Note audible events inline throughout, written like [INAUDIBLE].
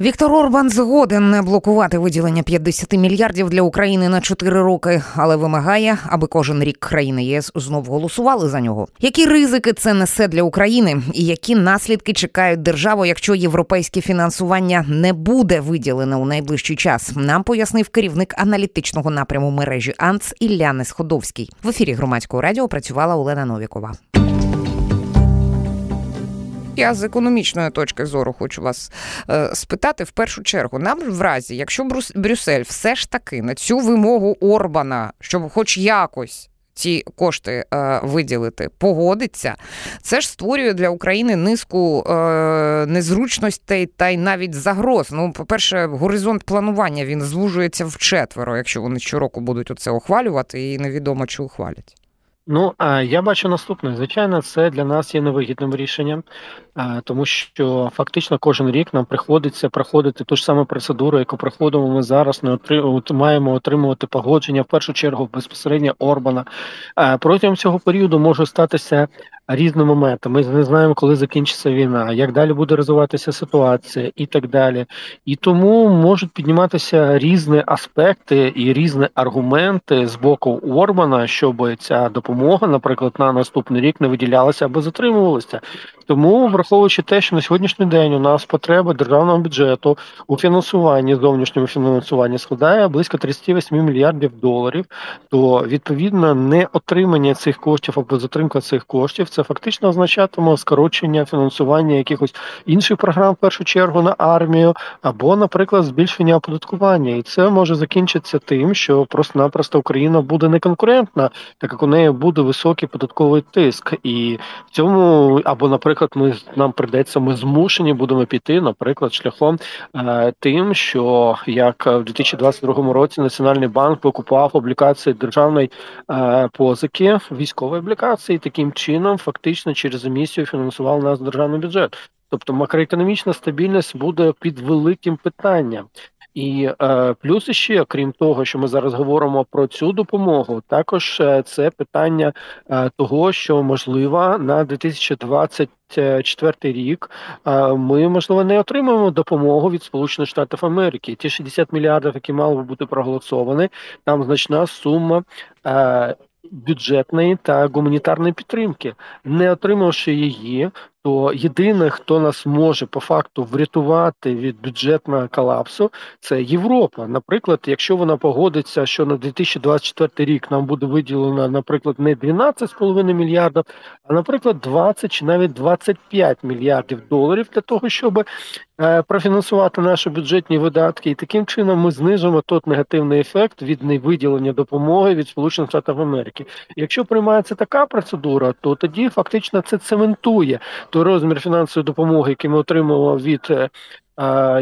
Віктор Орбан згоден не блокувати виділення 50 мільярдів для України на 4 роки, але вимагає, аби кожен рік країни ЄС знов голосували за нього. Які ризики це несе для України, і які наслідки чекають державу, якщо європейське фінансування не буде виділене у найближчий час? Нам пояснив керівник аналітичного напряму мережі АНЦ Ілля Сходовський. В ефірі громадського радіо працювала Олена Новікова. Я з економічної точки зору хочу вас е, спитати в першу чергу. Нам в разі, якщо Брюс, Брюссель все ж таки на цю вимогу Орбана, щоб хоч якось. Ці кошти е, виділити, погодиться, це ж створює для України низку е, незручностей та й навіть загроз. Ну, по-перше, горизонт планування він звужується в четверо, якщо вони щороку будуть оце ухвалювати, і невідомо чи ухвалять. Ну, я бачу наступне. Звичайно, це для нас є невигідним рішенням, тому що фактично кожен рік нам приходиться проходити ту ж саму процедуру, яку проходимо ми зараз. Отри... маємо отримувати погодження в першу чергу безпосередньо Орбана. Протягом цього періоду може статися різні моменти. Ми не знаємо, коли закінчиться війна, як далі буде розвиватися ситуація і так далі. І тому можуть підніматися різні аспекти і різні аргументи з боку Орбана, щоб ця допомога, наприклад, на наступний рік не виділялася або затримувалася. Тому, враховуючи те, що на сьогоднішній день у нас потреба державного бюджету у фінансуванні зовнішньому фінансуванні складає близько 38 мільярдів доларів, то відповідно не отримання цих коштів або затримка цих коштів це фактично означатиме скорочення фінансування якихось інших програм в першу чергу на армію, або, наприклад, збільшення оподаткування, і це може закінчитися тим, що просто-напросто Україна буде неконкурентна, так як у неї буде високий податковий тиск, і в цьому або, наприклад, ми нам придеться, ми змушені будемо піти, наприклад, шляхом е, тим, що як в 2022 році Національний банк викупав облікації державної е, позики, військової облікації, таким чином фактично через емісію фінансував нас державний бюджет. Тобто макроекономічна стабільність буде під великим питанням. І е, плюс ще, крім того, що ми зараз говоримо про цю допомогу, також е, це питання е, того, що можливо на 2024 рік е, ми можливо не отримаємо допомогу від Сполучених Штатів Америки. Ті 60 мільярдів, які мали би бути проголосовані, там значна сума. Е, бюджетної та гуманітарної підтримки, не отримавши її, то єдине, хто нас може по факту врятувати від бюджетного колапсу, це Європа. Наприклад, якщо вона погодиться, що на 2024 рік нам буде виділено, наприклад, не 12,5 мільярдів, а наприклад, 20 чи навіть 25 мільярдів доларів для того, щоб е, профінансувати наші бюджетні видатки, і таким чином ми знижимо тот негативний ефект від невиділення допомоги від Сполучених Штатів Америки. Якщо приймається така процедура, то тоді фактично це цементує той розмір фінансової допомоги, який ми отримували від е,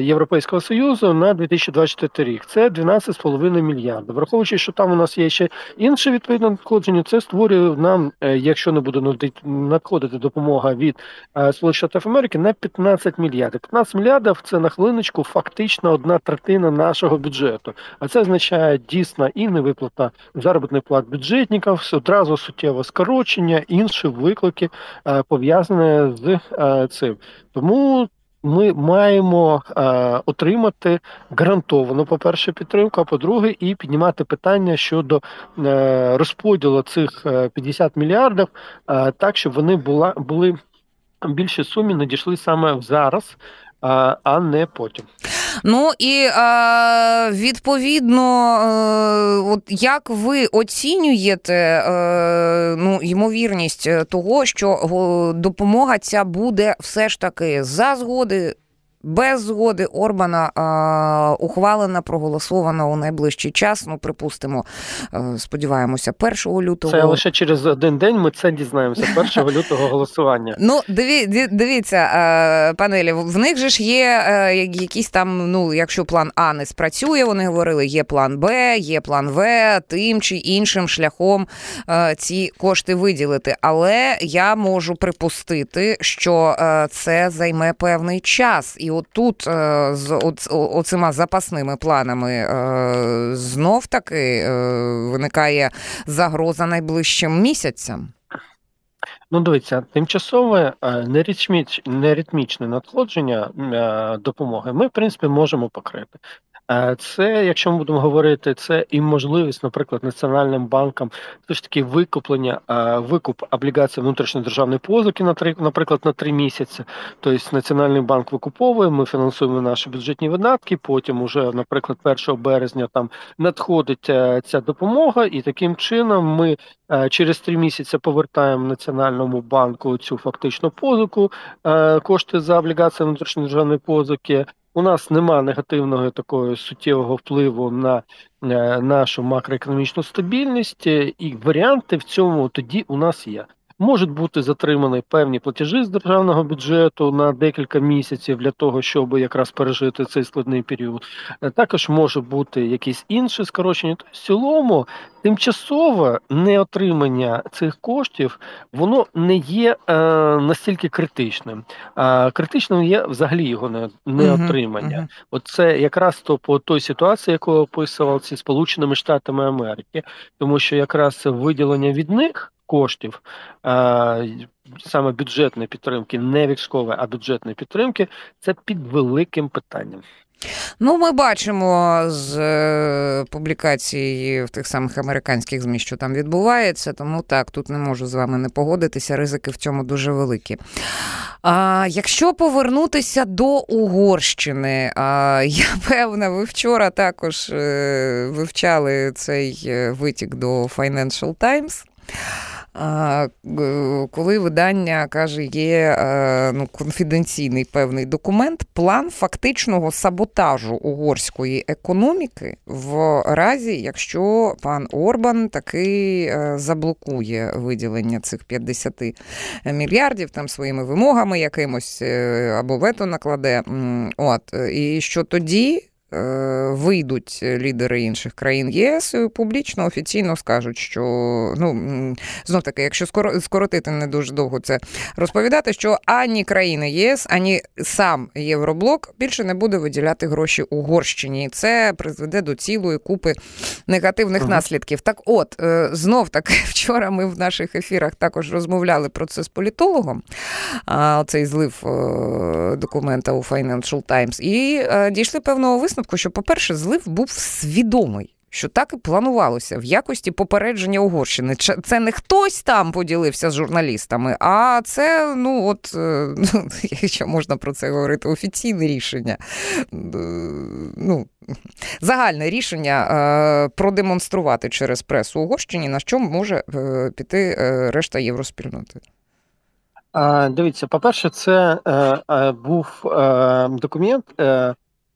Європейського союзу на 2024 рік. Це 12,5 мільярдів. Враховуючи, що там у нас є ще інше відповідне надходження, це створює нам, е, якщо не буде надходити допомога від е, Сполучених Штатів Америки, на 15 мільярдів. 15 мільярдів це на хвилиночку фактично одна третина нашого бюджету. А це означає дійсно і невиплата заробітних плат бюджетників, одразу суттєве скорочення, інші виклики е, пов'язані з цим. Тому ми маємо е, отримати гарантовану, по перше, підтримку, а по-друге, і піднімати питання щодо е, розподілу цих 50 е, мільярдів, е, так щоб вони була були більші сумі надійшли саме зараз, а, а не потім. Ну і е, відповідно, е, от як ви оцінюєте е, ну, ймовірність того, що допомога ця буде все ж таки за згоди без згоди Орбана а, ухвалена, проголосована у найближчий час. Ну, припустимо, сподіваємося, 1 лютого. Це лише через один день ми це дізнаємося. 1 [LAUGHS] лютого голосування. Ну, диві, дивіться, панелі, в них же ж є е, якісь там, ну, якщо план А не спрацює, вони говорили, є план Б, є план В, тим чи іншим шляхом е, ці кошти виділити. Але я можу припустити, що е, це займе певний час. І отут е, з оцима запасними планами е, знов таки е, виникає загроза найближчим місяцям. Ну, дивіться, тимчасове неритмічне надходження допомоги ми, в принципі, можемо покрити. Е, це, якщо ми будемо говорити, це і можливість, наприклад, національним банкам все ж таки викуплення, е, викуп облігацій внутрішньої державної позики на три, наприклад, на три місяці. Тобто Національний банк викуповує, ми фінансуємо наші бюджетні видатки. Потім, уже, наприклад, 1 березня там надходить е, ця допомога, і таким чином ми через три місяці повертаємо Національному банку цю фактичну позику, кошти за облігації внутрішньої державної позики. У нас нема негативного такого суттєвого впливу на е, нашу макроекономічну стабільність, е, і варіанти в цьому тоді у нас є. Можуть бути затримані певні платежі з державного бюджету на декілька місяців для того, щоб якраз пережити цей складний період. Е, також може бути якісь інші скорочення. Тобто, в цілому, тимчасове неотримання цих коштів воно не є е, настільки критичним. А критичним є взагалі його не, неотримання. Uh-huh, uh-huh. Оце якраз то по той ситуації, яку описував ці Сполученими Штатами Америки, тому що якраз виділення від них коштів саме бюджетної підтримки, не військової, а бюджетної підтримки, це під великим питанням. Ну, ми бачимо з е, публікації в тих самих американських ЗМІ, що там відбувається, тому так, тут не можу з вами не погодитися, ризики в цьому дуже великі. А, Якщо повернутися до Угорщини, а, я певна, ви вчора також е, вивчали цей е, витік до Financial Times коли видання каже, є е, ну, конфіденційний певний документ, план фактичного саботажу угорської економіки в разі, якщо пан Орбан таки е, заблокує виділення цих 50 мільярдів там своїми вимогами якимось е, або вето накладе. От і що тоді Е, вийдуть лідери інших країн ЄС і публічно офіційно скажуть, що ну знов таки, якщо скоротити не дуже довго це розповідати, що ані країни ЄС, ані сам Євроблок більше не буде виділяти гроші Угорщині. І це призведе до цілої купи негативних uh наслідків. Так, от е, знов таки, [LAUGHS] вчора ми в наших ефірах також розмовляли про це з політологом. Цей злив е, документа у Financial Times, і дійшли певного висновку висновку, що, по-перше, злив був свідомий. Що так і планувалося в якості попередження Угорщини. Це не хтось там поділився з журналістами, а це, ну от, е, [LAUGHS] якщо можна про це говорити, офіційне рішення, е, ну, загальне рішення е, продемонструвати через пресу Угорщині, на що може піти решта євроспільноти. Дивіться, по-перше, це був документ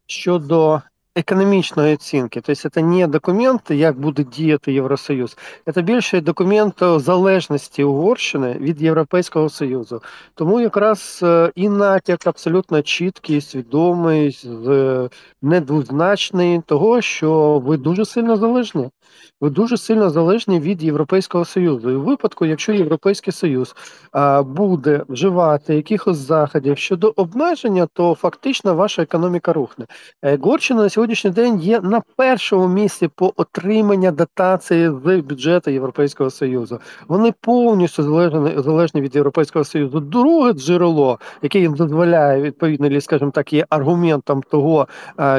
щодо економічної оцінки. Тобто це не документ, як буде діяти Євросоюз, це більше документ залежності Угорщини від Європейського Союзу. Тому якраз і натяк абсолютно чіткий, свідомий, недвозначний того, що ви дуже сильно залежні. Ви дуже сильно залежні від Європейського Союзу. І в випадку, якщо Європейський Союз буде вживати якихось заходів щодо обмеження, то фактично ваша економіка рухне. Е, Горщина на сьогоднішній день є на першому місці по отримання дотації з бюджету Європейського Союзу. Вони повністю залежні залежні від Європейського Союзу. Друге джерело, яке їм дозволяє відповідно, скажімо так, є аргументом того,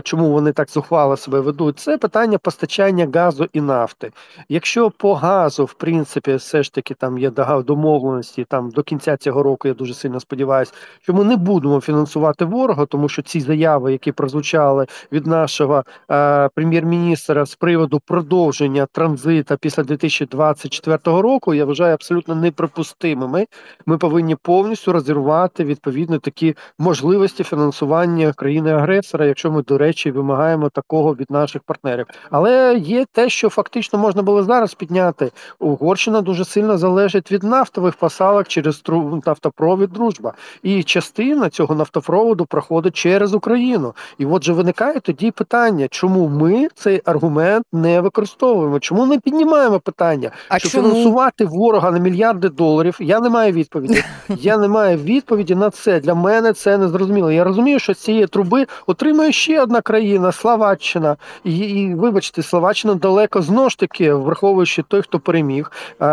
чому вони так зухвало себе ведуть. Це питання постачання газу і нафти. Якщо по газу, в принципі, все ж таки там є домовленості там до кінця цього року, я дуже сильно сподіваюся, що ми не будемо фінансувати ворога, тому що ці заяви, які прозвучали від нашого е, прем'єр-міністра з приводу продовження транзита після 2024 року, я вважаю абсолютно неприпустимими. Ми повинні повністю розірвати відповідно такі можливості фінансування країни-агресора, якщо ми, до речі, вимагаємо такого від наших партнерів. Але є те, що фактично можна було зараз підняти. Угорщина дуже сильно залежить від нафтових посадок через нафтопровід дружба. І частина цього нафтопроводу проходить через Україну. І отже, виникає тоді питання питання, чому ми цей аргумент не використовуємо? Чому не піднімаємо питання, а що чому? фінансувати ворога на мільярди доларів? Я не маю відповіді. [LAUGHS] Я не маю відповіді на це. Для мене це не зрозуміло. Я розумію, що з цієї труби отримує ще одна країна Словаччина. І, і вибачте, Словаччина далеко знову ж таки, враховуючи той, хто переміг. А,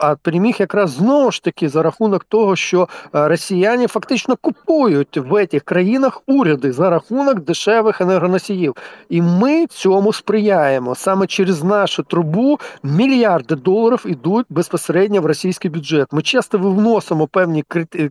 а переміг якраз знову ж таки за рахунок того, що росіяни фактично купують в цих країнах уряди за рахунок дешевих енергоносіїв. І ми цьому сприяємо саме через нашу трубу мільярди доларів йдуть безпосередньо в російський бюджет. Ми часто вносимо певні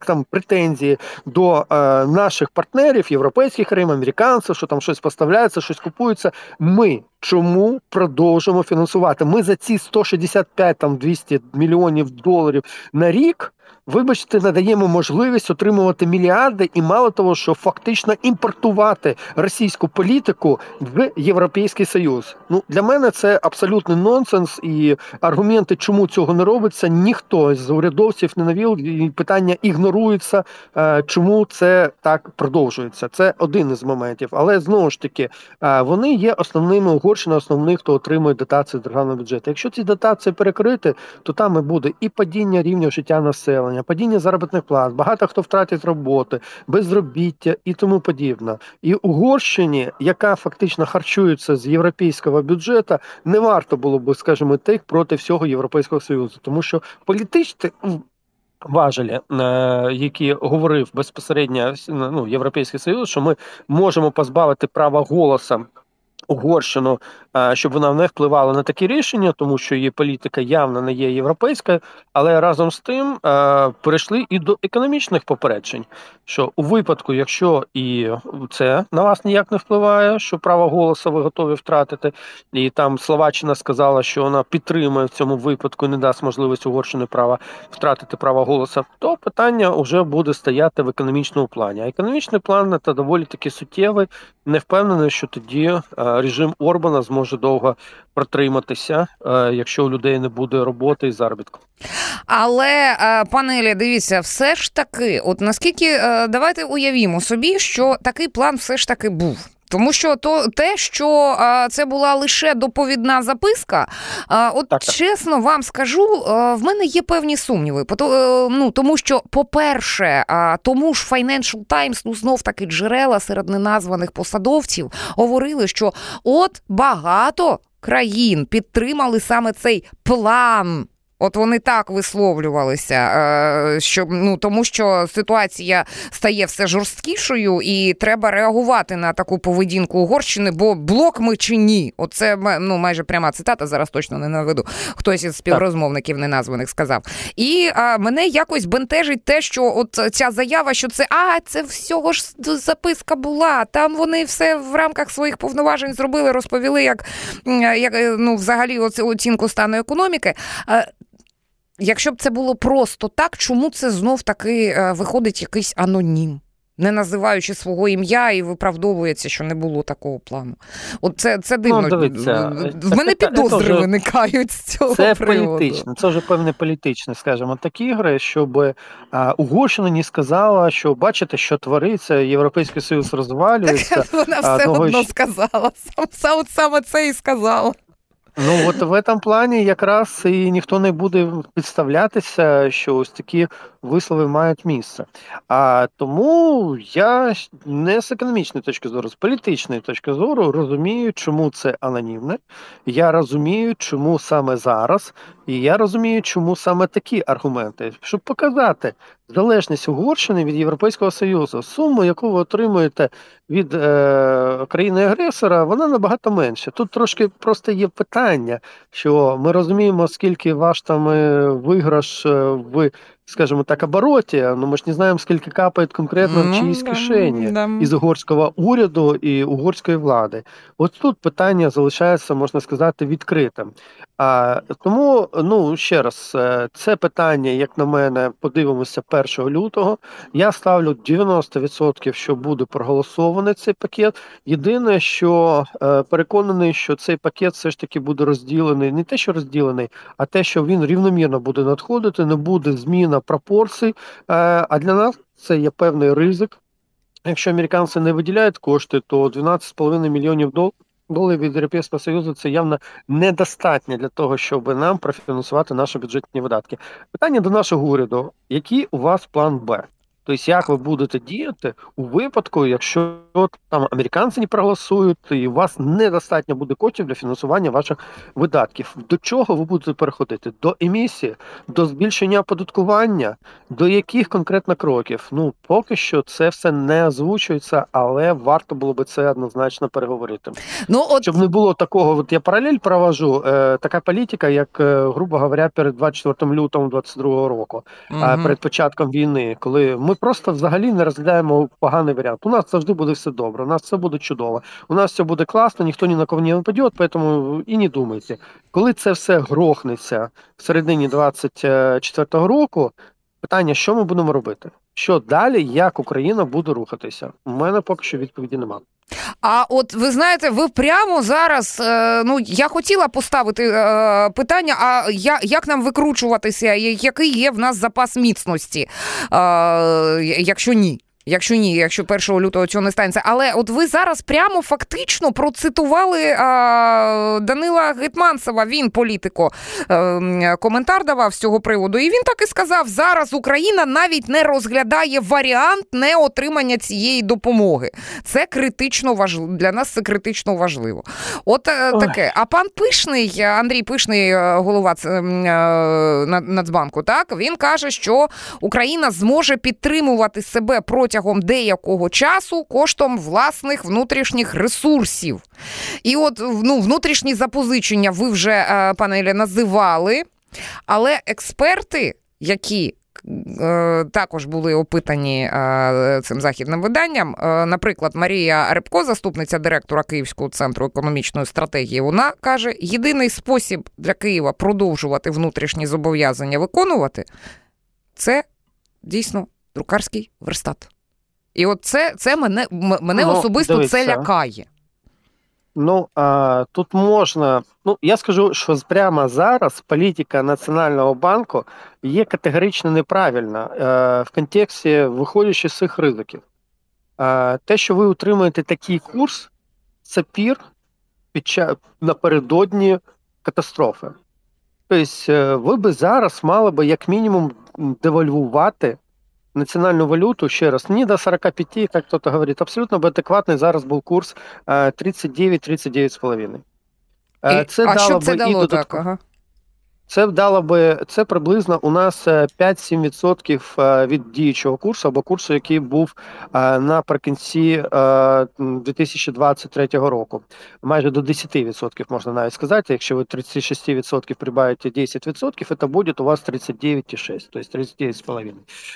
там претензії до е, наших партнерів, європейських країн, американців, що там щось поставляється, щось купується. Ми чому продовжуємо фінансувати? Ми за ці 165 там 200 мільйонів доларів на рік вибачте, надаємо можливість отримувати мільярди, і мало того, що фактично імпортувати російську політику в Європейський Союз. Ну для мене це абсолютний нонсенс, і аргументи, чому цього не робиться, ніхто з урядовців не навів. і Питання ігнорується, е, чому це так продовжується. Це один із моментів, але знову ж таки е, вони є основними Угорщина, основних, хто отримує дотації з державного бюджету. Якщо ці дотації перекрити, то там і буде і падіння рівня життя населення падіння заробітних плат, багато хто втратить роботи, безробіття і тому подібне. І Угорщині, яка фактично харчується з європейського бюджету, не варто було б, скажімо, йти проти всього європейського союзу, тому що політичні важелі, е, які говорив безпосередньо ну, Європейський Союз, що ми можемо позбавити права голоса Угорщину, щоб вона не впливала на такі рішення, тому що її політика явно не є європейською, але разом з тим перейшли і до економічних попереджень. Що у випадку, якщо і це на вас ніяк не впливає, що право голосу ви готові втратити, і там Словаччина сказала, що вона підтримує в цьому випадку і не дасть можливість Угорщини права втратити право голосу, то питання вже буде стояти в економічному плані. А економічний план це доволі таки суттєвий. Не впевнений, що тоді режим Орбана зможе довго протриматися, е, якщо у людей не буде роботи і заробітку. Але е, пане Ілля, дивіться, все ж таки, от наскільки давайте уявімо собі, що такий план все ж таки був. Тому що то те, що а, це була лише доповідна записка, а, от так, так. чесно вам скажу, а, в мене є певні сумніви. Пото, е, ну, Тому що, по-перше, тому ж Financial Times, ну знов таки джерела серед неназваних посадовців говорили, що от багато країн підтримали саме цей план. От вони так висловлювалися, е, що ну тому, що ситуація стає все жорсткішою, і треба реагувати на таку поведінку Угорщини, бо блок ми чи ні? Оце ну майже пряма цитата. Зараз точно не наведу. Хтось із співрозмовників неназваних сказав. І а, мене якось бентежить те, що от ця заява, що це а це всього ж записка була. Там вони все в рамках своїх повноважень зробили, розповіли, як як ну взагалі оцінку стану економіки. Якщо б це було просто так, чому це знов таки е, виходить якийсь анонім? Не називаючи свого ім'я і виправдовується, що не було такого плану. От це це дивно. Ну, дивіться, В мене підозри це виникають з цього. Це приводу. політично, це вже певне політичне, скажімо, такі ігри, щоб а, Угорщина не сказала, що бачите, що твориться, Європейський Союз розвалюється. Так, [LAUGHS] вона все а, одно що... сказала. Сам, саме це і сказала. Ну от в этом плані якраз і ніхто не буде підставлятися, що ось такі вислови мають місце. А тому я не з економічної точки зору, з політичної точки зору розумію, чому це анонімне. Я розумію, чому саме зараз, і я розумію, чому саме такі аргументи, щоб показати залежність Угорщини від Європейського Союзу, суму, яку ви отримуєте від е, країни-агресора, вона набагато менша. Тут трошки просто є питання, що ми розуміємо, скільки ваш там е, виграш е, в скажімо так, обороті, но ми ж не знаємо, скільки капає конкретно в чиїсь ну, кишені да. із угорського уряду і угорської влади. От тут питання залишається, можна сказати, відкритим. А тому, ну ще раз, е, це питання, як на мене, подивимося 1 лютого. Я ставлю 90%, що буде проголосований цей пакет. Єдине, що е, переконаний, що цей пакет все ж таки буде розділений, не те, що розділений, а те, що він рівномірно буде надходити, не буде зміна пропорцій. Е, а для нас це є певний ризик Якщо американці не виділяють кошти, то 12,5 мільйонів доларів від Європейського Союзу це явно недостатньо для того, щоб нам профінансувати наші бюджетні видатки. Питання до нашого уряду: який у вас план Б? Тобто, як ви будете діяти у випадку, якщо там американці не проголосують, і у вас недостатньо буде коштів для фінансування ваших видатків. До чого ви будете переходити? До емісії, до збільшення оподаткування, до яких конкретно кроків? Ну поки що це все не озвучується, але варто було би це однозначно переговорити. Ну от щоб не було такого, от я паралель провожу. Е, така політика, як е, грубо говоря, перед 24 лютого 22 року, угу. перед початком війни, коли ми просто взагалі не розглядаємо поганий варіант. У нас завжди буде все добре, у нас все буде чудово, у нас все буде класно, ніхто ні на кого не нападе, тому і не думайте. Коли це все грохнеться в середині 24-го року, питання, що ми будемо робити? Що далі, як Україна буде рухатися? У мене поки що відповіді немає. А от ви знаєте, ви прямо зараз. Е, ну я хотіла поставити е, питання: а як нам викручуватися, який є в нас запас міцності, е, якщо ні? Якщо ні, якщо 1 лютого цього не станеться. Але от ви зараз прямо фактично процитували а, Данила Гетманцева, він політико а, коментар давав з цього приводу. І він так і сказав: зараз Україна навіть не розглядає варіант неотримання цієї допомоги. Це критично важливо для нас. Це критично важливо. От а, е, таке. А пан Пишний, Андрій Пишний, е, голова е, Нацбанку, так він каже, що Україна зможе підтримувати себе протягом протягом деякого часу коштом власних внутрішніх ресурсів. І от ну, внутрішні запозичення ви вже, е, пане Ілля, називали, але експерти, які е, також були опитані е, цим західним виданням. Наприклад, Марія Рибко, заступниця директора Київського центру економічної стратегії, вона каже: єдиний спосіб для Києва продовжувати внутрішні зобов'язання виконувати це дійсно друкарський верстат. І от це це мене мене ну, особисто дивіться. це лякає. Ну а, тут можна. Ну я скажу, що прямо зараз політика Національного банку є категорично неправильна е, в контексті виходячи з цих ризиків. Е, те, що ви утримуєте такий курс, це пір під час напередодні катастрофи. Тобто, ви би зараз мали би як мінімум девальвувати національну валюту ще раз не до 45, як хтось говорить, абсолютно би адекватний зараз був курс 39-39,5. Е, це а що б це дало і так? Ага. Це вдало би це приблизно у нас 5-7% е, е, від діючого курсу або курсу, який був е, наприкінці 2023 року. Майже до 10% можна навіть сказати. Якщо ви 36% прибавите 10%, це буде у вас 39,6, тобто 39,5.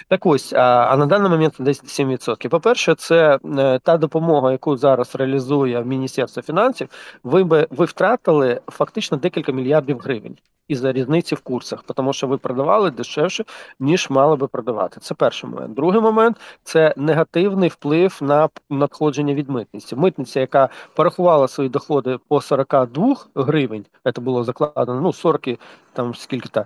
Так ось, а на даний момент 10-7%. По-перше, це та допомога, яку зараз реалізує Міністерство фінансів. Ви би ви втратили фактично декілька мільярдів гривень із-за різниці в курсах, тому що ви продавали дешевше, ніж мали би продавати. Це перший момент. Другий момент це негативний вплив на надходження від митниці. Митниця, яка порахувала свої доходи по 42 гривень, це було закладено, ну 40 там скільки та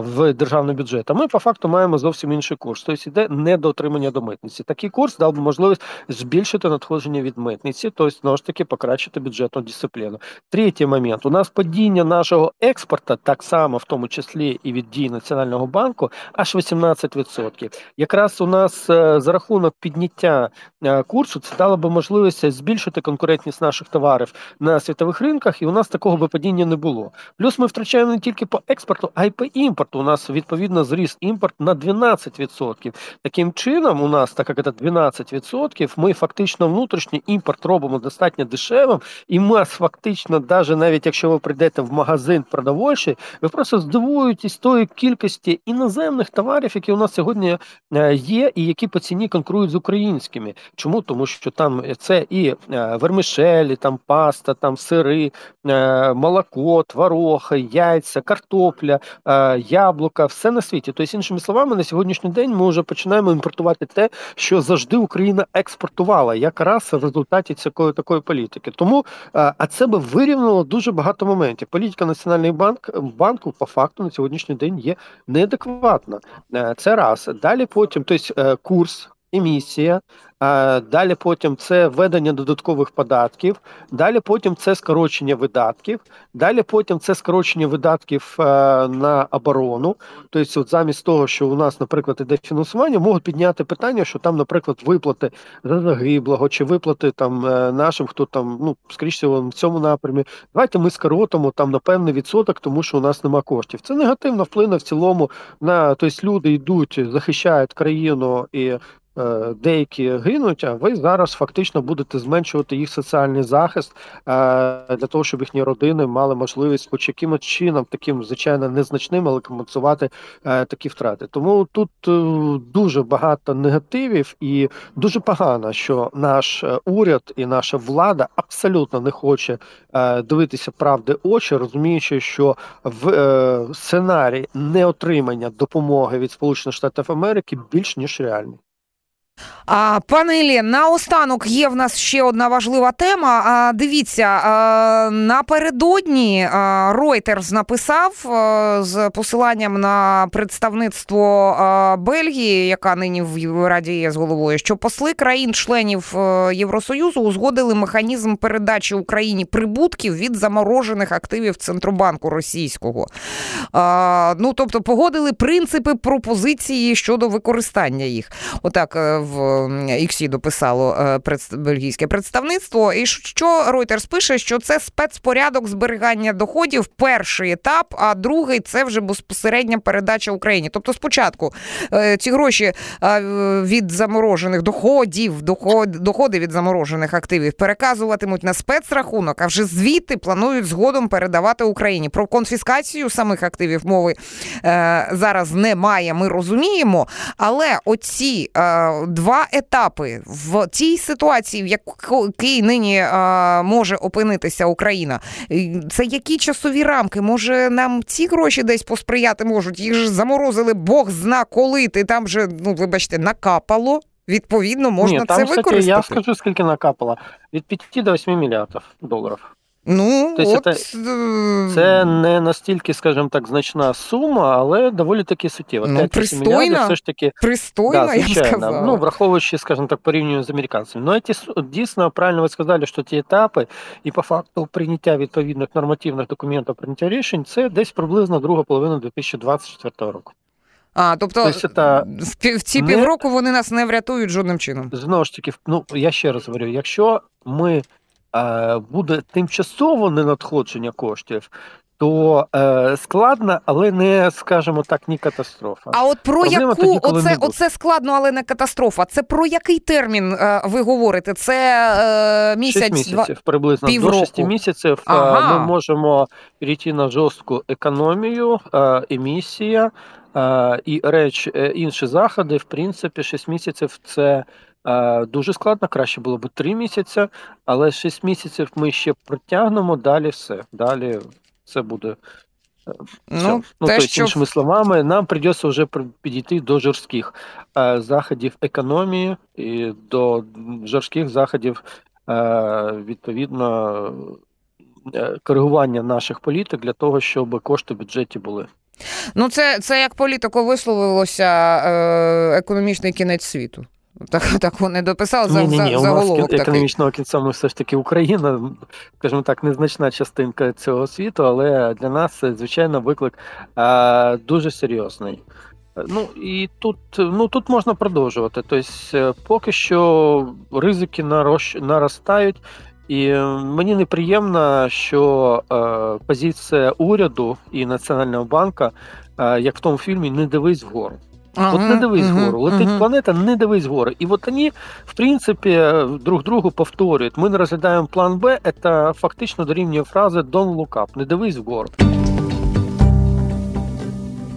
в державний бюджет. А ми по факту маємо зовсім інший курс. Тобто йде недоотримання до митниці. Такий курс дав би можливість збільшити надходження від митниці, тобто знову ж таки покращити бюджетну дисципліну. Третій момент у нас падіння нашого експорту, так само в тому числі і від дій Національного банку, аж 18%. Якраз у нас е, за рахунок підняття е, курсу це дало би можливість збільшити конкурентність наших товарів на світових ринках, і у нас такого би падіння не було. Плюс ми втрачаємо не тільки по експорту, а й по імпорту. У нас відповідно зріс імпорт на 12%. Таким чином, у нас, так як це 12%, ми фактично внутрішній імпорт робимо достатньо дешевим, і ми фактично, навіть навіть якщо ви прийдете в магазин продовольчий, ви просто здивуєтесь тої кількості іноземних товарів, які у нас сьогодні е, є, і які по ціні конкурують з українськими. Чому? Тому що там це і е, вермишелі, там паста, там сири, е, молоко, творог, яйця, картопля яблука, все на світі. Тобто, іншими словами, на сьогоднішній день ми вже починаємо імпортувати те, що завжди Україна експортувала, якраз в результаті цього такої політики. Тому а це би вирівняло дуже багато моментів. Політика Національного банк банку по факту на сьогоднішній день є неадекватна. Е, це раз. Далі потім, тобто курс емісія, Далі потім це введення додаткових податків, далі потім це скорочення видатків, далі потім це скорочення видатків е, на оборону. Тобто, от замість того, що у нас, наприклад, іде фінансування, можуть підняти питання, що там, наприклад, виплати за загиблого чи виплати там е, нашим, хто там, ну скоріше в цьому напрямі. Давайте ми скоротимо там на певний відсоток, тому що у нас нема коштів. Це негативно вплине в цілому на тобто люди йдуть, захищають країну і Е, деякі гинуть, а ви зараз фактично будете зменшувати їх соціальний захист е, для того, щоб їхні родини мали можливість, хоч якимось чином, таким звичайно незначним, але компенсувати е, такі втрати. Тому тут дуже багато негативів, і дуже погано, що наш уряд і наша влада абсолютно не хоче дивитися правди очі, розуміючи, що в сценарій неотримання допомоги від Сполучених Штатів Америки більш ніж реальний. А, Пане Іллє, наостанок є в нас ще одна важлива тема. А, Дивіться, а, напередодні Reuters написав а, з посиланням на представництво а, Бельгії, яка нині в Раді є з головою, що посли країн-членів Євросоюзу узгодили механізм передачі Україні прибутків від заморожених активів Центробанку російського. А, Ну тобто погодили принципи пропозиції щодо використання їх. Отак. Е, в Іксі дописало е, бельгійське представництво. І що Reuters пише, що це спецпорядок зберігання доходів, перший етап, а другий це вже безпосередня передача Україні. Тобто, спочатку е, ці гроші е, від заморожених доходів, доходи від заморожених активів переказуватимуть на спецрахунок, а вже звідти планують згодом передавати Україні. Про конфіскацію самих активів мови зараз немає. Ми розуміємо, але оці два етапи в тій ситуації, в якій нині а, може опинитися Україна. Це які часові рамки? Може нам ці гроші десь посприяти можуть? Їх ж заморозили Бог зна коли ти там же, ну вибачте, накапало. Відповідно, можна Ні, там, це використати. Кстати, я скажу, скільки накапало. Від 5 до 8 мільярдів доларів. Ну, тобто от... це, це не настільки, скажімо так, значна сума, але доволі таки суттєва. Ну, пристойна, все ж таки пристойна, да, я сказала. Ну, враховуючи, скажімо так, порівнюю з американцями. Ну, ті, дійсно, правильно ви сказали, що ті етапи і по факту прийняття відповідних нормативних документів, прийняття рішень, це десь приблизно друга половина 2024 року. А, тобто, тобто в ці не... півроку вони нас не врятують жодним чином. Знову ж таки, ну я ще раз говорю: якщо ми буде тимчасово ненадходження коштів. То е, складно, але не скажімо так, ні катастрофа. А от про Проблема яку тоді, оце оце складно, але не катастрофа. Це про який термін е, ви говорите? Це е, місяць 6 місяців два... приблизно півроку. до 6 місяців. Е. Ми можемо перейти на жорстку економію, е, емісія е, і реч інші заходи. В принципі, 6 місяців це. Дуже складно, краще було б три місяці, але 6 місяців ми ще протягнемо, далі все. Далі це буде. Е, все. Ну, ну те, тобто, що... іншими словами, нам придеться вже підійти до жорстких е, заходів економії і до жорстких заходів е, відповідно коригування наших політик для того, щоб кошти в бюджеті були. Ну, це це як політико висловилося е, економічний кінець світу. Так [LAUGHS] так вони дописали за, ні, ні, ні. заголовок. У нас економічного кінця ми все ж таки Україна, скажімо так, незначна частинка цього світу, але для нас звичайно, виклик а, дуже серйозний. Ну і тут ну тут можна продовжувати. Тобто, поки що ризики наростають, і мені неприємно, що е, позиція уряду і Національного банку, е, як в тому фільмі, не дивись вгору. Ага, от не дивись ага, летить ага. планета, не дивись вгору. І от вони, в принципі, друг другу повторюють. Ми не розглядаємо план Б, це фактично дорівнює фрази Don't look up, не дивись вгору.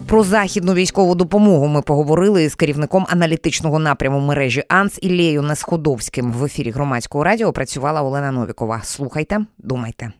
Про західну військову допомогу ми поговорили з керівником аналітичного напряму мережі АНС Іллею Несходовським. В ефірі громадського радіо працювала Олена Новікова. Слухайте, думайте.